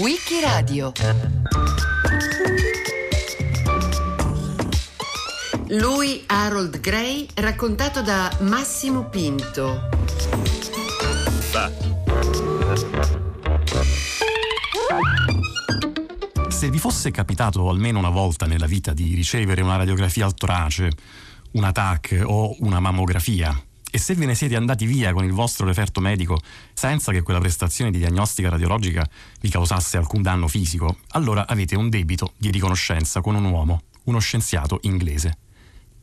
Wikiradio Lui Harold Gray raccontato da Massimo Pinto. Se vi fosse capitato almeno una volta nella vita di ricevere una radiografia al torace, un TAC o una mammografia, e se ve ne siete andati via con il vostro referto medico senza che quella prestazione di diagnostica radiologica vi causasse alcun danno fisico, allora avete un debito di riconoscenza con un uomo, uno scienziato inglese.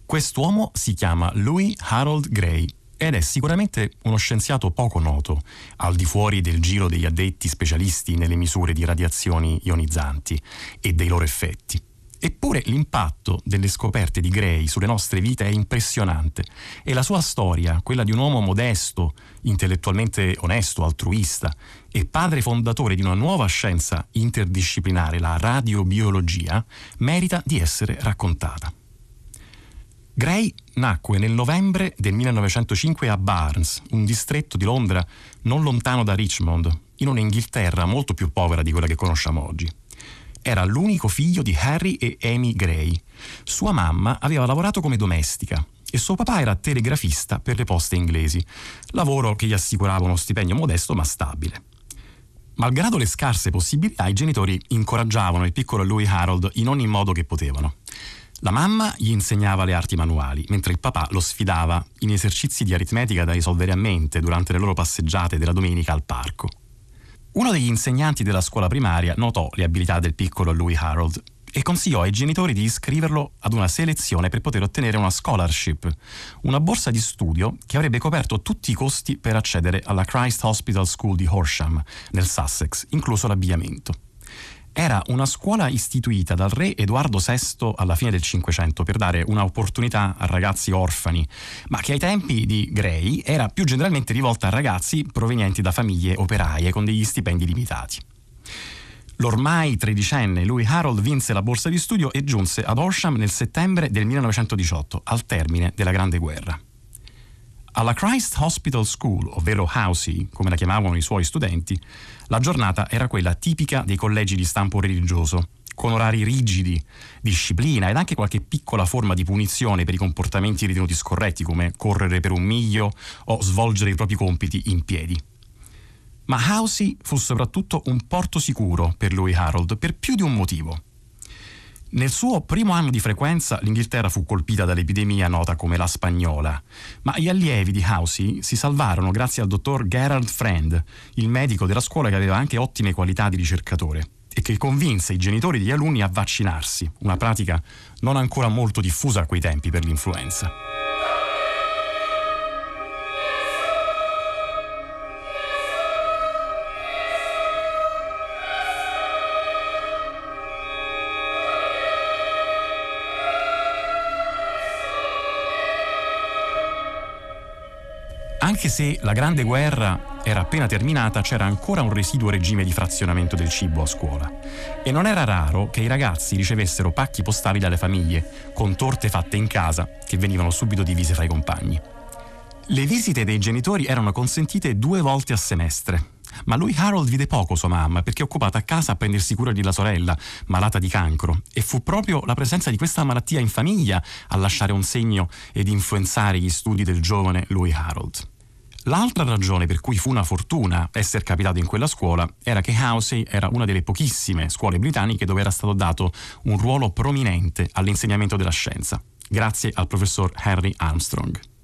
Quest'uomo si chiama Louis Harold Gray ed è sicuramente uno scienziato poco noto, al di fuori del giro degli addetti specialisti nelle misure di radiazioni ionizzanti e dei loro effetti. Eppure l'impatto delle scoperte di Gray sulle nostre vite è impressionante e la sua storia, quella di un uomo modesto, intellettualmente onesto, altruista e padre fondatore di una nuova scienza interdisciplinare, la radiobiologia, merita di essere raccontata. Gray nacque nel novembre del 1905 a Barnes, un distretto di Londra non lontano da Richmond, in un'Inghilterra molto più povera di quella che conosciamo oggi era l'unico figlio di Harry e Amy Gray. Sua mamma aveva lavorato come domestica e suo papà era telegrafista per le poste inglesi, lavoro che gli assicurava uno stipendio modesto ma stabile. Malgrado le scarse possibilità, i genitori incoraggiavano il piccolo Louis Harold in ogni modo che potevano. La mamma gli insegnava le arti manuali, mentre il papà lo sfidava in esercizi di aritmetica da risolvere a mente durante le loro passeggiate della domenica al parco. Uno degli insegnanti della scuola primaria notò le abilità del piccolo Louis Harold e consigliò ai genitori di iscriverlo ad una selezione per poter ottenere una scholarship, una borsa di studio che avrebbe coperto tutti i costi per accedere alla Christ Hospital School di Horsham, nel Sussex, incluso l'abbigliamento era una scuola istituita dal re Edoardo VI alla fine del Cinquecento per dare un'opportunità a ragazzi orfani, ma che ai tempi di Gray era più generalmente rivolta a ragazzi provenienti da famiglie operaie con degli stipendi limitati. L'ormai tredicenne Louis Harold vinse la borsa di studio e giunse ad Horsham nel settembre del 1918, al termine della Grande Guerra. Alla Christ Hospital School, ovvero Housey, come la chiamavano i suoi studenti, la giornata era quella tipica dei collegi di stampo religioso, con orari rigidi, disciplina ed anche qualche piccola forma di punizione per i comportamenti ritenuti scorretti, come correre per un miglio o svolgere i propri compiti in piedi. Ma Housey fu soprattutto un porto sicuro per Louis Harold per più di un motivo. Nel suo primo anno di frequenza l'Inghilterra fu colpita dall'epidemia nota come la spagnola, ma gli allievi di Housey si salvarono grazie al dottor Gerald Friend, il medico della scuola che aveva anche ottime qualità di ricercatore e che convinse i genitori degli alunni a vaccinarsi, una pratica non ancora molto diffusa a quei tempi per l'influenza. Anche se la Grande Guerra era appena terminata, c'era ancora un residuo regime di frazionamento del cibo a scuola. E non era raro che i ragazzi ricevessero pacchi postali dalle famiglie, con torte fatte in casa, che venivano subito divise fra i compagni. Le visite dei genitori erano consentite due volte a semestre, ma lui Harold vide poco sua mamma perché è occupata a casa a prendersi cura della sorella, malata di cancro, e fu proprio la presenza di questa malattia in famiglia a lasciare un segno ed influenzare gli studi del giovane Louis Harold. L'altra ragione per cui fu una fortuna essere capitato in quella scuola era che Housey era una delle pochissime scuole britanniche dove era stato dato un ruolo prominente all'insegnamento della scienza, grazie al professor Henry Armstrong.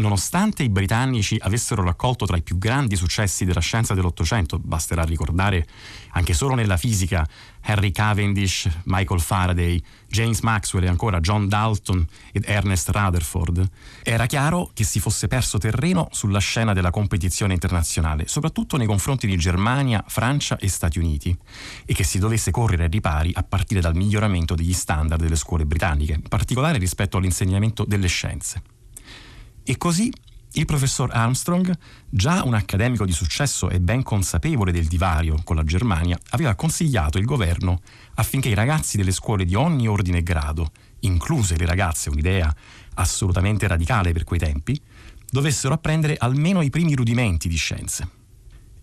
Nonostante i britannici avessero raccolto tra i più grandi successi della scienza dell'Ottocento, basterà ricordare anche solo nella fisica Henry Cavendish, Michael Faraday, James Maxwell e ancora John Dalton ed Ernest Rutherford, era chiaro che si fosse perso terreno sulla scena della competizione internazionale, soprattutto nei confronti di Germania, Francia e Stati Uniti, e che si dovesse correre ai ripari a partire dal miglioramento degli standard delle scuole britanniche, in particolare rispetto all'insegnamento delle scienze. E così il professor Armstrong, già un accademico di successo e ben consapevole del divario con la Germania, aveva consigliato il governo affinché i ragazzi delle scuole di ogni ordine e grado, incluse le ragazze, un'idea assolutamente radicale per quei tempi, dovessero apprendere almeno i primi rudimenti di scienze.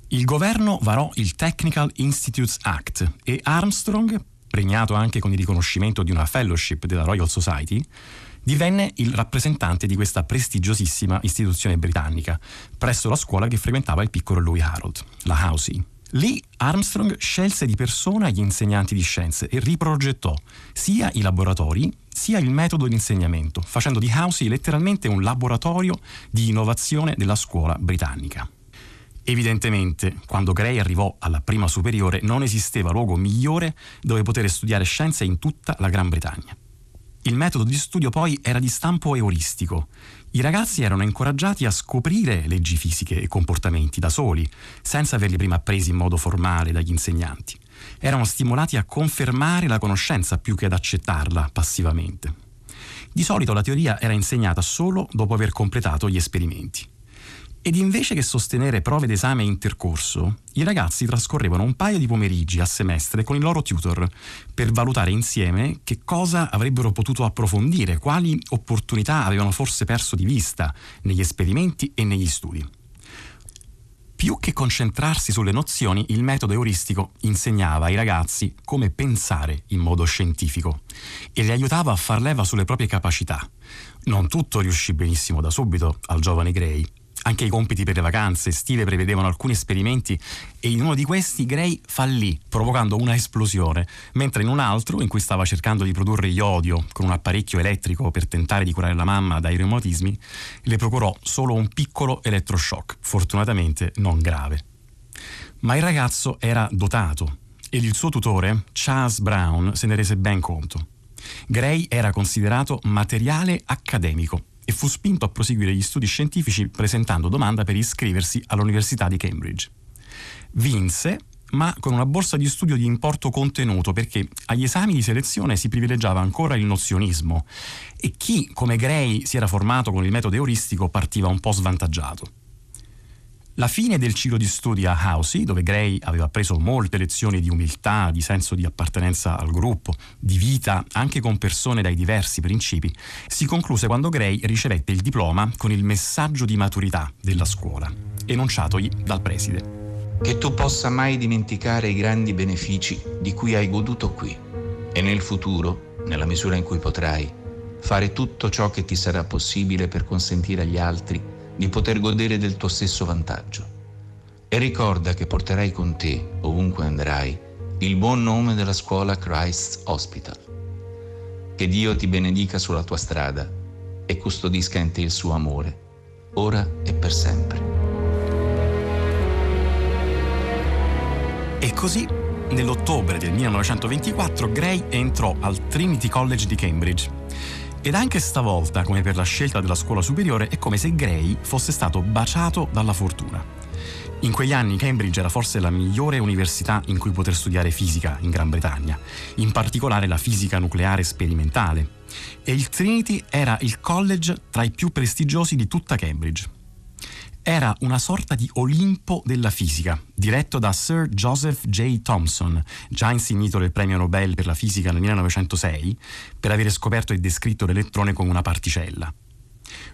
Il governo varò il Technical Institutes Act e Armstrong, premiato anche con il riconoscimento di una fellowship della Royal Society, divenne il rappresentante di questa prestigiosissima istituzione britannica presso la scuola che frequentava il piccolo Louis Harold, la Housey. Lì Armstrong scelse di persona gli insegnanti di scienze e riprogettò sia i laboratori sia il metodo di insegnamento, facendo di Housey letteralmente un laboratorio di innovazione della scuola britannica. Evidentemente, quando Gray arrivò alla prima superiore, non esisteva luogo migliore dove poter studiare scienze in tutta la Gran Bretagna. Il metodo di studio poi era di stampo euristico. I ragazzi erano incoraggiati a scoprire leggi fisiche e comportamenti da soli, senza averli prima appresi in modo formale dagli insegnanti. Erano stimolati a confermare la conoscenza più che ad accettarla passivamente. Di solito la teoria era insegnata solo dopo aver completato gli esperimenti. Ed invece che sostenere prove d'esame intercorso, i ragazzi trascorrevano un paio di pomeriggi a semestre con il loro tutor per valutare insieme che cosa avrebbero potuto approfondire, quali opportunità avevano forse perso di vista negli esperimenti e negli studi. Più che concentrarsi sulle nozioni, il metodo euristico insegnava ai ragazzi come pensare in modo scientifico e li aiutava a far leva sulle proprie capacità. Non tutto riuscì benissimo da subito al giovane Gray, anche i compiti per le vacanze estive prevedevano alcuni esperimenti e in uno di questi Gray fallì, provocando una esplosione, mentre in un altro, in cui stava cercando di produrre iodio con un apparecchio elettrico per tentare di curare la mamma dai reumatismi, le procurò solo un piccolo elettroshock, fortunatamente non grave. Ma il ragazzo era dotato ed il suo tutore, Charles Brown, se ne rese ben conto. Gray era considerato materiale accademico e fu spinto a proseguire gli studi scientifici presentando domanda per iscriversi all'Università di Cambridge. Vinse, ma con una borsa di studio di importo contenuto perché agli esami di selezione si privilegiava ancora il nozionismo e chi, come Gray, si era formato con il metodo euristico partiva un po' svantaggiato. La fine del ciclo di studi a Housey, dove Gray aveva preso molte lezioni di umiltà, di senso di appartenenza al gruppo, di vita anche con persone dai diversi principi, si concluse quando Gray ricevette il diploma con il messaggio di maturità della scuola, enunciatogli dal preside. Che tu possa mai dimenticare i grandi benefici di cui hai goduto qui e nel futuro, nella misura in cui potrai, fare tutto ciò che ti sarà possibile per consentire agli altri di poter godere del tuo stesso vantaggio. E ricorda che porterai con te, ovunque andrai, il buon nome della scuola Christ's Hospital. Che Dio ti benedica sulla tua strada e custodisca in te il suo amore, ora e per sempre. E così, nell'ottobre del 1924, Gray entrò al Trinity College di Cambridge ed anche stavolta, come per la scelta della scuola superiore, è come se Gray fosse stato baciato dalla fortuna. In quegli anni Cambridge era forse la migliore università in cui poter studiare fisica in Gran Bretagna, in particolare la fisica nucleare sperimentale. E il Trinity era il college tra i più prestigiosi di tutta Cambridge era una sorta di Olimpo della fisica, diretto da Sir Joseph J. Thomson, già insignito del premio Nobel per la fisica nel 1906, per avere scoperto e descritto l'elettrone come una particella.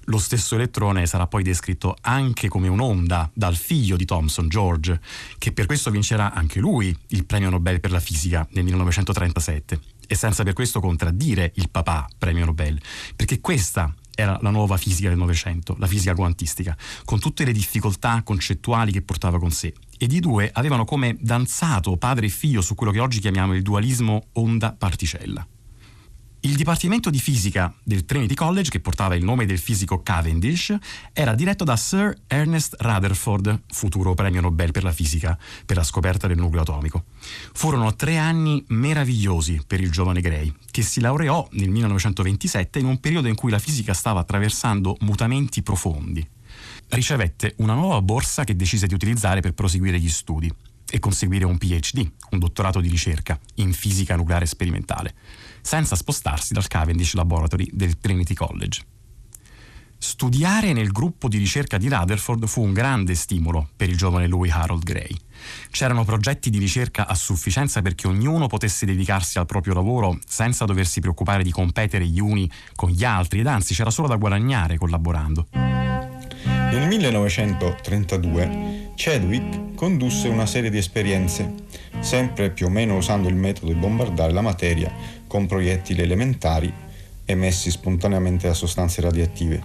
Lo stesso elettrone sarà poi descritto anche come un'onda dal figlio di Thomson, George, che per questo vincerà anche lui il premio Nobel per la fisica nel 1937 e senza per questo contraddire il papà premio Nobel, perché questa era la nuova fisica del Novecento, la fisica quantistica, con tutte le difficoltà concettuali che portava con sé. Ed i due avevano come danzato padre e figlio su quello che oggi chiamiamo il dualismo onda-particella. Il Dipartimento di Fisica del Trinity College, che portava il nome del fisico Cavendish, era diretto da Sir Ernest Rutherford, futuro premio Nobel per la fisica, per la scoperta del nucleo atomico. Furono tre anni meravigliosi per il giovane Gray, che si laureò nel 1927 in un periodo in cui la fisica stava attraversando mutamenti profondi. Ricevette una nuova borsa che decise di utilizzare per proseguire gli studi e conseguire un PhD, un dottorato di ricerca in fisica nucleare sperimentale senza spostarsi dal Cavendish Laboratory del Trinity College. Studiare nel gruppo di ricerca di Rutherford fu un grande stimolo per il giovane Louis Harold Gray. C'erano progetti di ricerca a sufficienza perché ognuno potesse dedicarsi al proprio lavoro senza doversi preoccupare di competere gli uni con gli altri ed anzi c'era solo da guadagnare collaborando. Nel 1932 Chadwick condusse una serie di esperienze, sempre più o meno usando il metodo di bombardare la materia con proiettili elementari emessi spontaneamente da sostanze radioattive.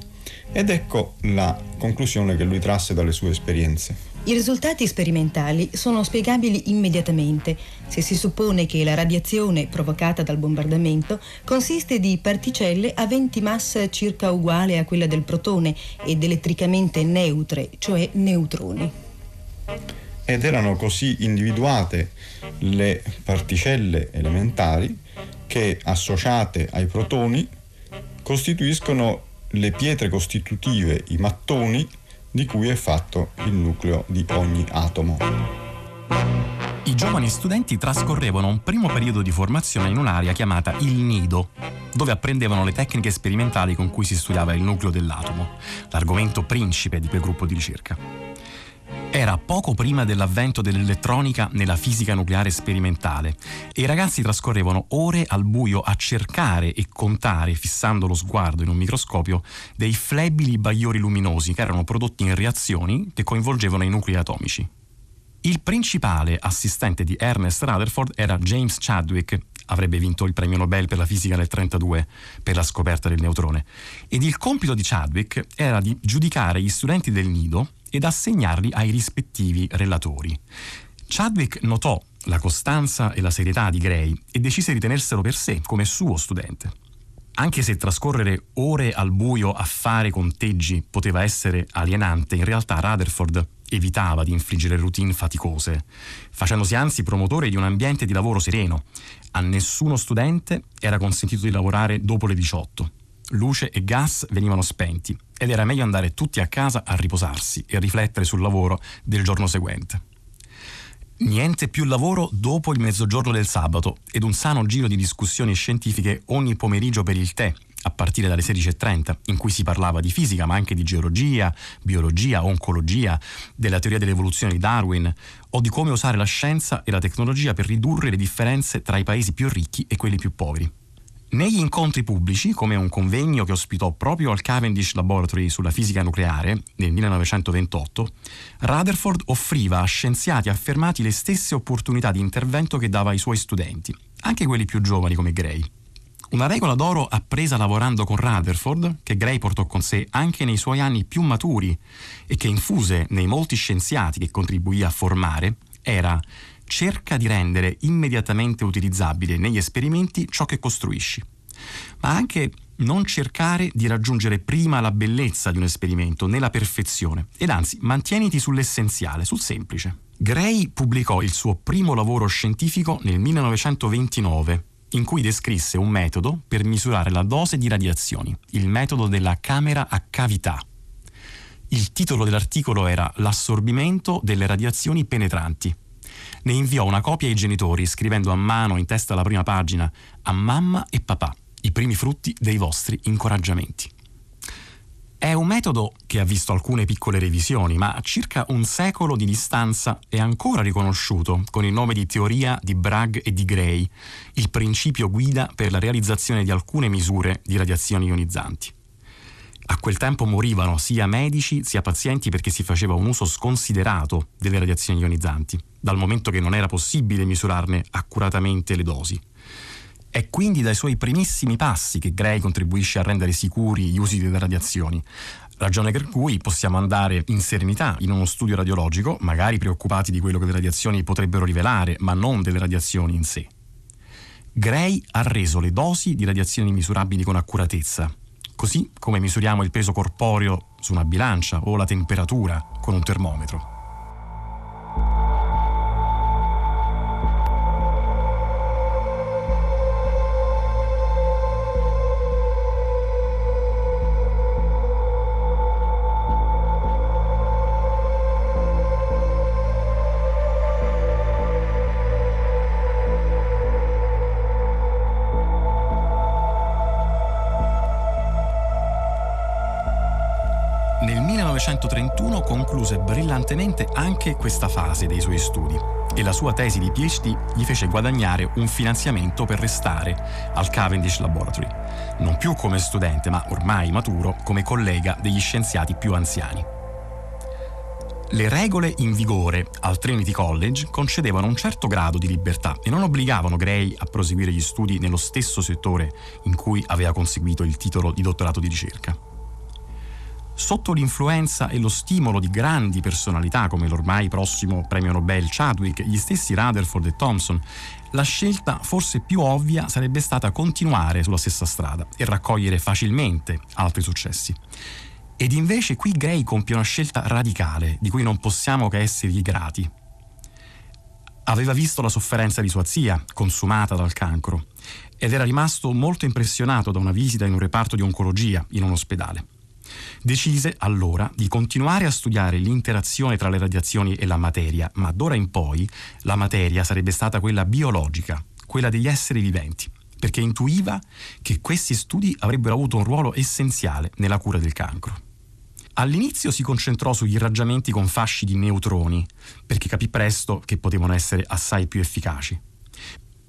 Ed ecco la conclusione che lui trasse dalle sue esperienze. I risultati sperimentali sono spiegabili immediatamente se si suppone che la radiazione provocata dal bombardamento consiste di particelle aventi massa circa uguale a quella del protone ed elettricamente neutre, cioè neutroni. Ed erano così individuate le particelle elementari che associate ai protoni costituiscono le pietre costitutive, i mattoni, di cui è fatto il nucleo di ogni atomo. I giovani studenti trascorrevano un primo periodo di formazione in un'area chiamata il nido, dove apprendevano le tecniche sperimentali con cui si studiava il nucleo dell'atomo, l'argomento principe di quel gruppo di ricerca. Era poco prima dell'avvento dell'elettronica nella fisica nucleare sperimentale e i ragazzi trascorrevano ore al buio a cercare e contare, fissando lo sguardo in un microscopio, dei flebili bagliori luminosi che erano prodotti in reazioni che coinvolgevano i nuclei atomici. Il principale assistente di Ernest Rutherford era James Chadwick, avrebbe vinto il premio Nobel per la fisica nel 1932 per la scoperta del neutrone, ed il compito di Chadwick era di giudicare gli studenti del nido ed assegnarli ai rispettivi relatori. Chadwick notò la costanza e la serietà di Gray e decise di tenerselo per sé come suo studente. Anche se trascorrere ore al buio a fare conteggi poteva essere alienante, in realtà Rutherford evitava di infliggere routine faticose, facendosi anzi promotore di un ambiente di lavoro sereno. A nessuno studente era consentito di lavorare dopo le 18 luce e gas venivano spenti ed era meglio andare tutti a casa a riposarsi e riflettere sul lavoro del giorno seguente. Niente più lavoro dopo il mezzogiorno del sabato ed un sano giro di discussioni scientifiche ogni pomeriggio per il tè, a partire dalle 16.30, in cui si parlava di fisica, ma anche di geologia, biologia, oncologia, della teoria dell'evoluzione di Darwin o di come usare la scienza e la tecnologia per ridurre le differenze tra i paesi più ricchi e quelli più poveri. Negli incontri pubblici, come un convegno che ospitò proprio al Cavendish Laboratory sulla fisica nucleare nel 1928, Rutherford offriva a scienziati affermati le stesse opportunità di intervento che dava ai suoi studenti, anche quelli più giovani come Gray. Una regola d'oro appresa lavorando con Rutherford, che Gray portò con sé anche nei suoi anni più maturi e che infuse nei molti scienziati che contribuì a formare, era cerca di rendere immediatamente utilizzabile negli esperimenti ciò che costruisci, ma anche non cercare di raggiungere prima la bellezza di un esperimento né la perfezione, ed anzi mantieniti sull'essenziale, sul semplice. Gray pubblicò il suo primo lavoro scientifico nel 1929, in cui descrisse un metodo per misurare la dose di radiazioni, il metodo della camera a cavità. Il titolo dell'articolo era L'assorbimento delle radiazioni penetranti ne inviò una copia ai genitori scrivendo a mano in testa alla prima pagina a mamma e papà i primi frutti dei vostri incoraggiamenti. È un metodo che ha visto alcune piccole revisioni, ma a circa un secolo di distanza è ancora riconosciuto con il nome di teoria di Bragg e di Gray, il principio guida per la realizzazione di alcune misure di radiazioni ionizzanti. A quel tempo morivano sia medici sia pazienti perché si faceva un uso sconsiderato delle radiazioni ionizzanti, dal momento che non era possibile misurarne accuratamente le dosi. È quindi dai suoi primissimi passi che Gray contribuisce a rendere sicuri gli usi delle radiazioni, ragione per cui possiamo andare in serenità in uno studio radiologico, magari preoccupati di quello che le radiazioni potrebbero rivelare, ma non delle radiazioni in sé. Gray ha reso le dosi di radiazioni misurabili con accuratezza, così come misuriamo il peso corporeo su una bilancia o la temperatura con un termometro. Nel 1931 concluse brillantemente anche questa fase dei suoi studi e la sua tesi di PhD gli fece guadagnare un finanziamento per restare al Cavendish Laboratory, non più come studente ma ormai maturo come collega degli scienziati più anziani. Le regole in vigore al Trinity College concedevano un certo grado di libertà e non obbligavano Gray a proseguire gli studi nello stesso settore in cui aveva conseguito il titolo di dottorato di ricerca. Sotto l'influenza e lo stimolo di grandi personalità come l'ormai prossimo premio Nobel Chadwick, gli stessi Rutherford e Thompson, la scelta forse più ovvia sarebbe stata continuare sulla stessa strada e raccogliere facilmente altri successi. Ed invece qui Gray compie una scelta radicale di cui non possiamo che essergli grati. Aveva visto la sofferenza di sua zia, consumata dal cancro, ed era rimasto molto impressionato da una visita in un reparto di oncologia in un ospedale. Decise allora di continuare a studiare l'interazione tra le radiazioni e la materia, ma d'ora in poi la materia sarebbe stata quella biologica, quella degli esseri viventi perché intuiva che questi studi avrebbero avuto un ruolo essenziale nella cura del cancro. All'inizio si concentrò sugli irraggiamenti con fasci di neutroni, perché capì presto che potevano essere assai più efficaci.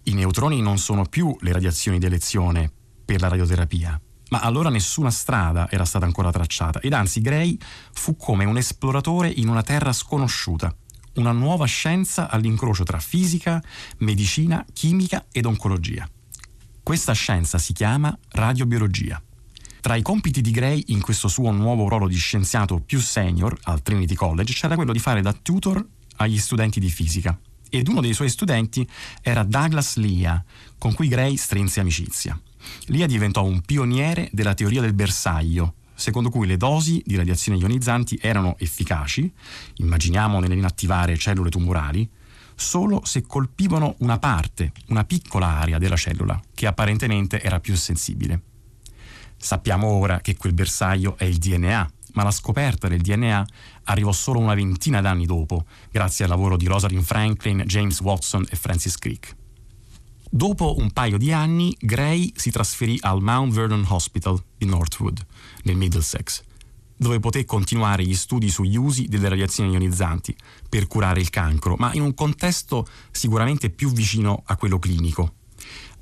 I neutroni non sono più le radiazioni d'elezione per la radioterapia, ma allora nessuna strada era stata ancora tracciata ed anzi Gray fu come un esploratore in una terra sconosciuta, una nuova scienza all'incrocio tra fisica, medicina, chimica ed oncologia. Questa scienza si chiama radiobiologia. Tra i compiti di Gray in questo suo nuovo ruolo di scienziato più senior al Trinity College c'era quello di fare da tutor agli studenti di fisica. Ed uno dei suoi studenti era Douglas Lia, con cui Gray strinse amicizia. Lia diventò un pioniere della teoria del bersaglio, secondo cui le dosi di radiazioni ionizzanti erano efficaci, immaginiamo nell'inattivare cellule tumorali, solo se colpivano una parte, una piccola area della cellula, che apparentemente era più sensibile. Sappiamo ora che quel bersaglio è il DNA, ma la scoperta del DNA arrivò solo una ventina d'anni dopo, grazie al lavoro di Rosalind Franklin, James Watson e Francis Crick. Dopo un paio di anni, Gray si trasferì al Mount Vernon Hospital di Northwood, nel Middlesex, dove poté continuare gli studi sugli usi delle radiazioni ionizzanti per curare il cancro, ma in un contesto sicuramente più vicino a quello clinico,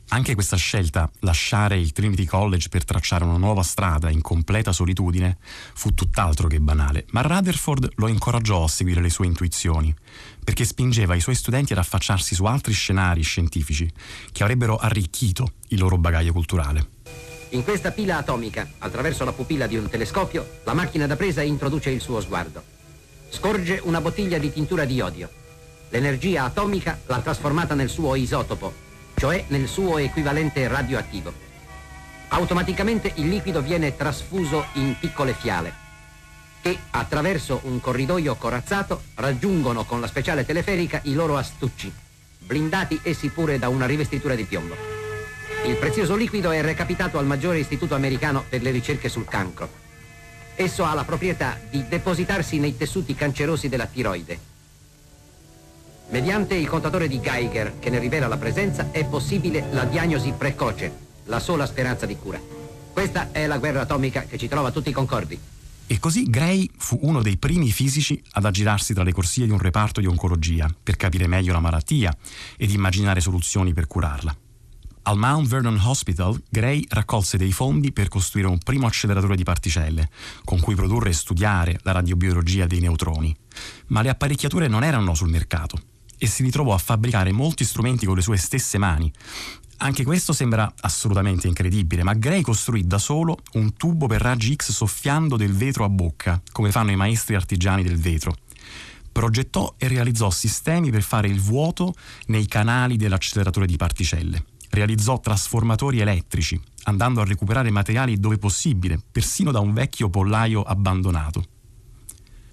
anche questa scelta, lasciare il Trinity College per tracciare una nuova strada in completa solitudine, fu tutt'altro che banale, ma Rutherford lo incoraggiò a seguire le sue intuizioni, perché spingeva i suoi studenti ad affacciarsi su altri scenari scientifici che avrebbero arricchito il loro bagaglio culturale. In questa pila atomica, attraverso la pupilla di un telescopio, la macchina da presa introduce il suo sguardo. Scorge una bottiglia di tintura di odio. L'energia atomica l'ha trasformata nel suo isotopo, cioè nel suo equivalente radioattivo. Automaticamente il liquido viene trasfuso in piccole fiale che attraverso un corridoio corazzato raggiungono con la speciale teleferica i loro astucci, blindati essi pure da una rivestitura di piombo. Il prezioso liquido è recapitato al maggiore istituto americano per le ricerche sul cancro. Esso ha la proprietà di depositarsi nei tessuti cancerosi della tiroide Mediante il contatore di Geiger che ne rivela la presenza è possibile la diagnosi precoce, la sola speranza di cura. Questa è la guerra atomica che ci trova tutti concordi. E così Gray fu uno dei primi fisici ad aggirarsi tra le corsie di un reparto di oncologia per capire meglio la malattia ed immaginare soluzioni per curarla. Al Mount Vernon Hospital, Gray raccolse dei fondi per costruire un primo acceleratore di particelle, con cui produrre e studiare la radiobiologia dei neutroni. Ma le apparecchiature non erano sul mercato e si ritrovò a fabbricare molti strumenti con le sue stesse mani. Anche questo sembra assolutamente incredibile, ma Gray costruì da solo un tubo per raggi X soffiando del vetro a bocca, come fanno i maestri artigiani del vetro. Progettò e realizzò sistemi per fare il vuoto nei canali dell'acceleratore di particelle. Realizzò trasformatori elettrici, andando a recuperare materiali dove possibile, persino da un vecchio pollaio abbandonato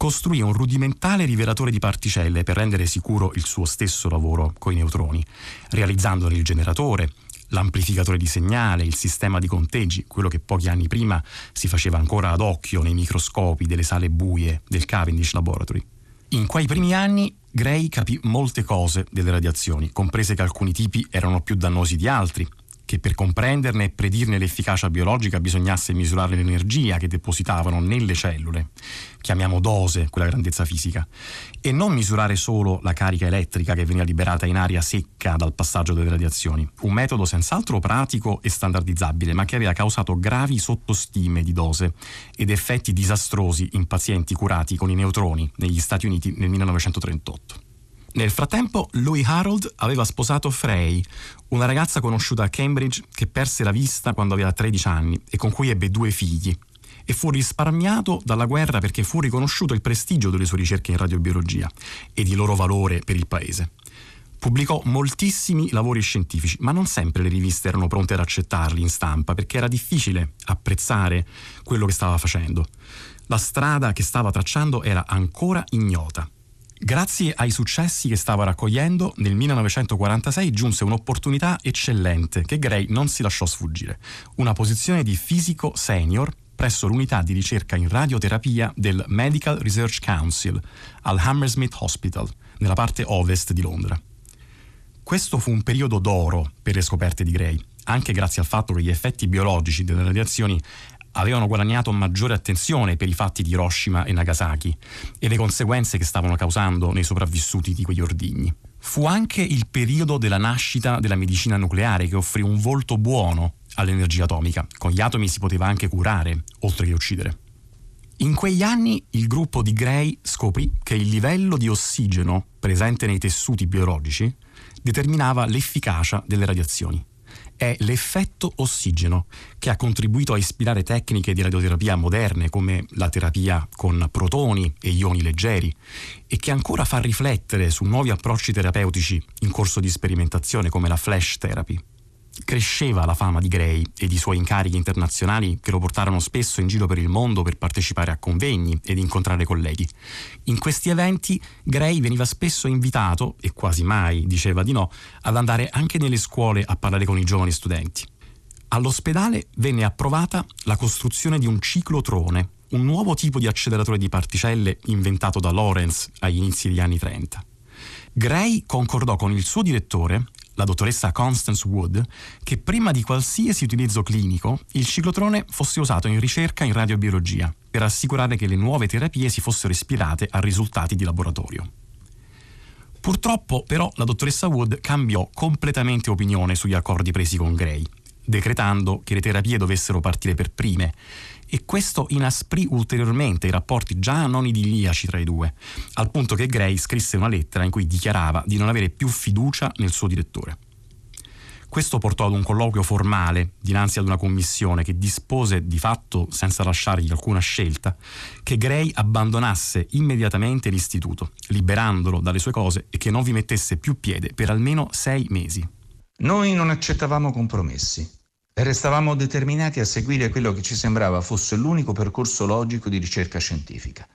costruì un rudimentale rivelatore di particelle per rendere sicuro il suo stesso lavoro con i neutroni, realizzandone il generatore, l'amplificatore di segnale, il sistema di conteggi, quello che pochi anni prima si faceva ancora ad occhio nei microscopi delle sale buie del Cavendish Laboratory. In quei primi anni Gray capì molte cose delle radiazioni, comprese che alcuni tipi erano più dannosi di altri, che per comprenderne e predirne l'efficacia biologica bisognasse misurare l'energia che depositavano nelle cellule, chiamiamo dose quella grandezza fisica, e non misurare solo la carica elettrica che veniva liberata in aria secca dal passaggio delle radiazioni, un metodo senz'altro pratico e standardizzabile, ma che aveva causato gravi sottostime di dose ed effetti disastrosi in pazienti curati con i neutroni negli Stati Uniti nel 1938. Nel frattempo, Louis Harold aveva sposato Frey, una ragazza conosciuta a Cambridge che perse la vista quando aveva 13 anni e con cui ebbe due figli. E fu risparmiato dalla guerra perché fu riconosciuto il prestigio delle sue ricerche in radiobiologia e di loro valore per il paese. Pubblicò moltissimi lavori scientifici, ma non sempre le riviste erano pronte ad accettarli in stampa perché era difficile apprezzare quello che stava facendo. La strada che stava tracciando era ancora ignota. Grazie ai successi che stava raccogliendo, nel 1946 giunse un'opportunità eccellente che Gray non si lasciò sfuggire, una posizione di fisico senior presso l'unità di ricerca in radioterapia del Medical Research Council al Hammersmith Hospital, nella parte ovest di Londra. Questo fu un periodo d'oro per le scoperte di Gray, anche grazie al fatto che gli effetti biologici delle radiazioni avevano guadagnato maggiore attenzione per i fatti di Hiroshima e Nagasaki e le conseguenze che stavano causando nei sopravvissuti di quegli ordigni. Fu anche il periodo della nascita della medicina nucleare che offrì un volto buono all'energia atomica. Con gli atomi si poteva anche curare, oltre che uccidere. In quegli anni il gruppo di Gray scoprì che il livello di ossigeno presente nei tessuti biologici determinava l'efficacia delle radiazioni è l'effetto ossigeno che ha contribuito a ispirare tecniche di radioterapia moderne come la terapia con protoni e ioni leggeri e che ancora fa riflettere su nuovi approcci terapeutici in corso di sperimentazione come la flash therapy. Cresceva la fama di Gray e i suoi incarichi internazionali che lo portarono spesso in giro per il mondo per partecipare a convegni ed incontrare colleghi. In questi eventi Gray veniva spesso invitato, e quasi mai diceva di no, ad andare anche nelle scuole a parlare con i giovani studenti. All'ospedale venne approvata la costruzione di un ciclotrone, un nuovo tipo di acceleratore di particelle inventato da Lawrence agli inizi degli anni 30. Gray concordò con il suo direttore la dottoressa Constance Wood, che prima di qualsiasi utilizzo clinico il ciclotrone fosse usato in ricerca in radiobiologia, per assicurare che le nuove terapie si fossero ispirate a risultati di laboratorio. Purtroppo, però, la dottoressa Wood cambiò completamente opinione sugli accordi presi con Gray, decretando che le terapie dovessero partire per prime e questo inasprì ulteriormente i rapporti già non idilliaci tra i due, al punto che Gray scrisse una lettera in cui dichiarava di non avere più fiducia nel suo direttore. Questo portò ad un colloquio formale dinanzi ad una commissione che dispose di fatto, senza lasciargli alcuna scelta, che Gray abbandonasse immediatamente l'istituto, liberandolo dalle sue cose e che non vi mettesse più piede per almeno sei mesi. Noi non accettavamo compromessi restavamo determinati a seguire quello che ci sembrava fosse l'unico percorso logico di ricerca scientifica,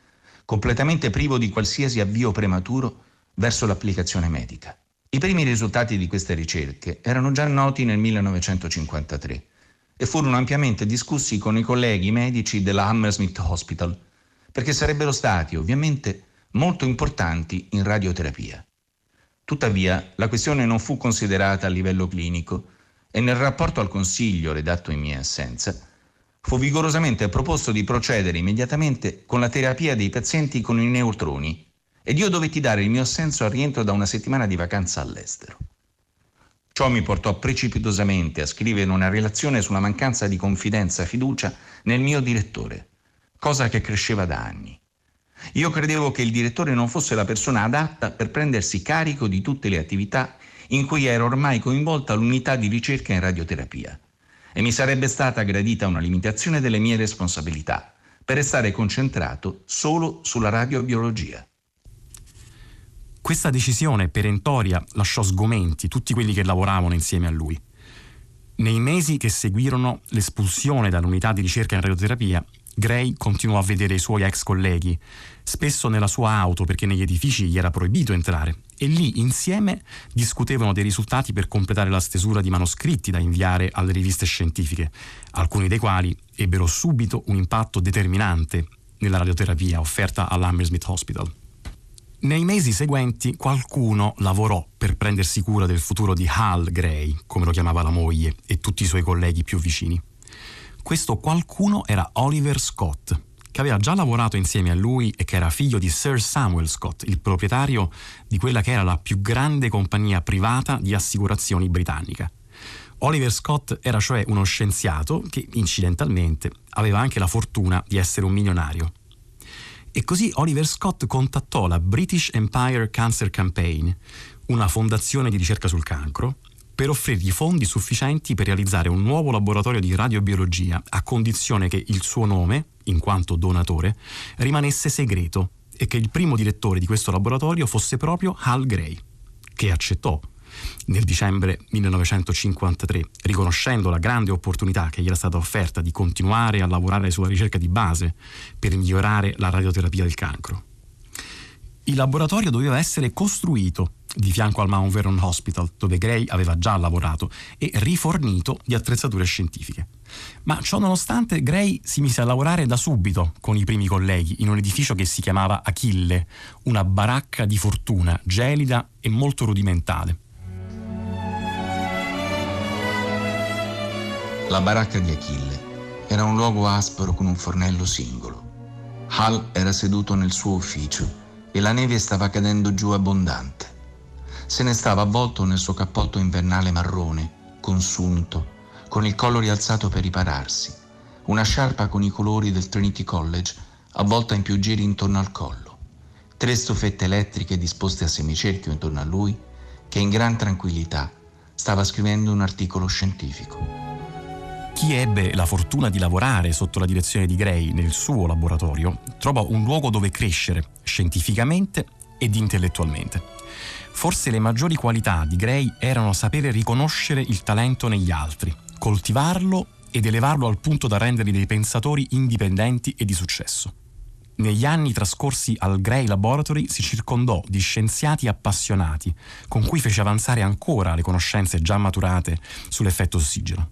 completamente privo di qualsiasi avvio prematuro verso l'applicazione medica. I primi risultati di queste ricerche erano già noti nel 1953 e furono ampiamente discussi con i colleghi medici della Hammersmith Hospital, perché sarebbero stati ovviamente molto importanti in radioterapia. Tuttavia, la questione non fu considerata a livello clinico e nel rapporto al Consiglio redatto in mia assenza, fu vigorosamente proposto di procedere immediatamente con la terapia dei pazienti con i neutroni ed io dovetti dare il mio assenso al rientro da una settimana di vacanza all'estero. Ciò mi portò precipitosamente a scrivere una relazione sulla mancanza di confidenza e fiducia nel mio direttore, cosa che cresceva da anni. Io credevo che il direttore non fosse la persona adatta per prendersi carico di tutte le attività in cui era ormai coinvolta l'unità di ricerca in radioterapia e mi sarebbe stata gradita una limitazione delle mie responsabilità per restare concentrato solo sulla radiobiologia. Questa decisione perentoria lasciò sgomenti tutti quelli che lavoravano insieme a lui. Nei mesi che seguirono l'espulsione dall'unità di ricerca in radioterapia, Gray continuò a vedere i suoi ex colleghi, spesso nella sua auto perché negli edifici gli era proibito entrare, e lì insieme discutevano dei risultati per completare la stesura di manoscritti da inviare alle riviste scientifiche, alcuni dei quali ebbero subito un impatto determinante nella radioterapia offerta all'Hammersmith Hospital. Nei mesi seguenti qualcuno lavorò per prendersi cura del futuro di Hal Gray, come lo chiamava la moglie, e tutti i suoi colleghi più vicini. Questo qualcuno era Oliver Scott, che aveva già lavorato insieme a lui e che era figlio di Sir Samuel Scott, il proprietario di quella che era la più grande compagnia privata di assicurazioni britannica. Oliver Scott era cioè uno scienziato che, incidentalmente, aveva anche la fortuna di essere un milionario. E così Oliver Scott contattò la British Empire Cancer Campaign, una fondazione di ricerca sul cancro, per offrirgli fondi sufficienti per realizzare un nuovo laboratorio di radiobiologia a condizione che il suo nome, in quanto donatore, rimanesse segreto e che il primo direttore di questo laboratorio fosse proprio Hal Gray, che accettò nel dicembre 1953, riconoscendo la grande opportunità che gli era stata offerta di continuare a lavorare sulla ricerca di base per migliorare la radioterapia del cancro. Il laboratorio doveva essere costruito di fianco al Mount Vernon Hospital, dove Gray aveva già lavorato, e rifornito di attrezzature scientifiche. Ma ciò nonostante, Gray si mise a lavorare da subito con i primi colleghi in un edificio che si chiamava Achille, una baracca di fortuna, gelida e molto rudimentale. La baracca di Achille era un luogo aspro con un fornello singolo. Hal era seduto nel suo ufficio e la neve stava cadendo giù abbondante. Se ne stava avvolto nel suo cappotto invernale marrone, consunto, con il collo rialzato per ripararsi, una sciarpa con i colori del Trinity College avvolta in più giri intorno al collo, tre stofette elettriche disposte a semicerchio intorno a lui, che in gran tranquillità stava scrivendo un articolo scientifico. Chi ebbe la fortuna di lavorare sotto la direzione di Gray nel suo laboratorio trovò un luogo dove crescere scientificamente ed intellettualmente. Forse le maggiori qualità di Gray erano sapere riconoscere il talento negli altri, coltivarlo ed elevarlo al punto da renderli dei pensatori indipendenti e di successo. Negli anni trascorsi al Gray Laboratory si circondò di scienziati appassionati, con cui fece avanzare ancora le conoscenze già maturate sull'effetto ossigeno.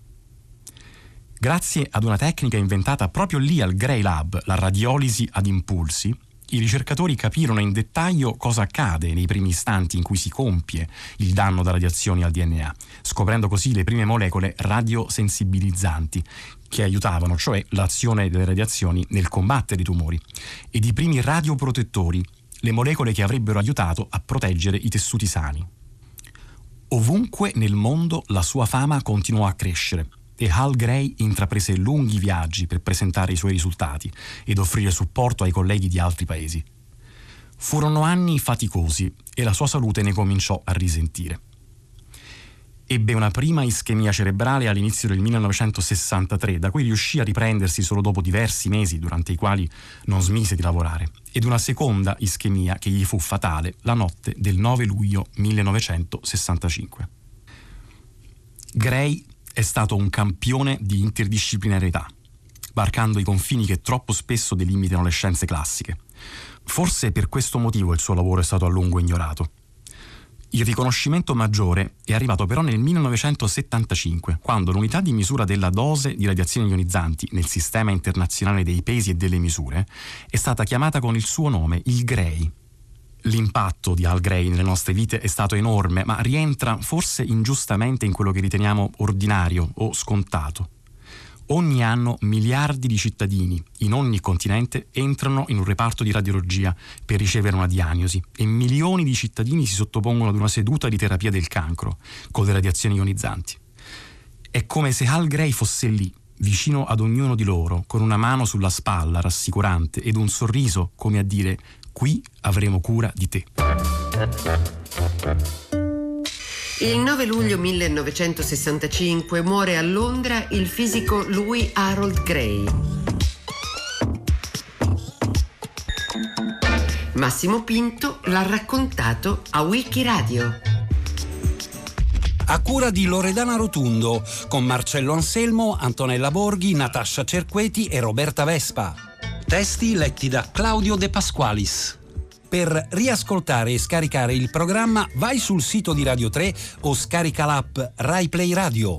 Grazie ad una tecnica inventata proprio lì al Gray Lab, la radiolisi ad impulsi, i ricercatori capirono in dettaglio cosa accade nei primi istanti in cui si compie il danno da radiazioni al DNA, scoprendo così le prime molecole radiosensibilizzanti che aiutavano cioè l'azione delle radiazioni nel combattere i tumori ed i primi radioprotettori, le molecole che avrebbero aiutato a proteggere i tessuti sani. Ovunque nel mondo la sua fama continuò a crescere e Hal Gray intraprese lunghi viaggi per presentare i suoi risultati ed offrire supporto ai colleghi di altri paesi. Furono anni faticosi e la sua salute ne cominciò a risentire. Ebbe una prima ischemia cerebrale all'inizio del 1963, da cui riuscì a riprendersi solo dopo diversi mesi durante i quali non smise di lavorare, ed una seconda ischemia che gli fu fatale la notte del 9 luglio 1965. Gray è stato un campione di interdisciplinarietà, varcando i confini che troppo spesso delimitano le scienze classiche. Forse per questo motivo il suo lavoro è stato a lungo ignorato. Il riconoscimento maggiore è arrivato però nel 1975, quando l'unità di misura della dose di radiazioni ionizzanti nel sistema internazionale dei pesi e delle misure è stata chiamata con il suo nome, il Gray, L'impatto di Al Gray nelle nostre vite è stato enorme, ma rientra forse ingiustamente in quello che riteniamo ordinario o scontato. Ogni anno miliardi di cittadini in ogni continente entrano in un reparto di radiologia per ricevere una diagnosi e milioni di cittadini si sottopongono ad una seduta di terapia del cancro con le radiazioni ionizzanti. È come se Al Gray fosse lì, vicino ad ognuno di loro, con una mano sulla spalla rassicurante ed un sorriso come a dire Qui avremo cura di te. Il 9 luglio 1965 muore a Londra il fisico Louis Harold Gray. Massimo Pinto l'ha raccontato a Wikiradio. A cura di Loredana Rotundo, con Marcello Anselmo, Antonella Borghi, Natascia Cerqueti e Roberta Vespa. Testi letti da Claudio De Pasqualis. Per riascoltare e scaricare il programma vai sul sito di Radio 3 o scarica l'app RaiPlay Radio.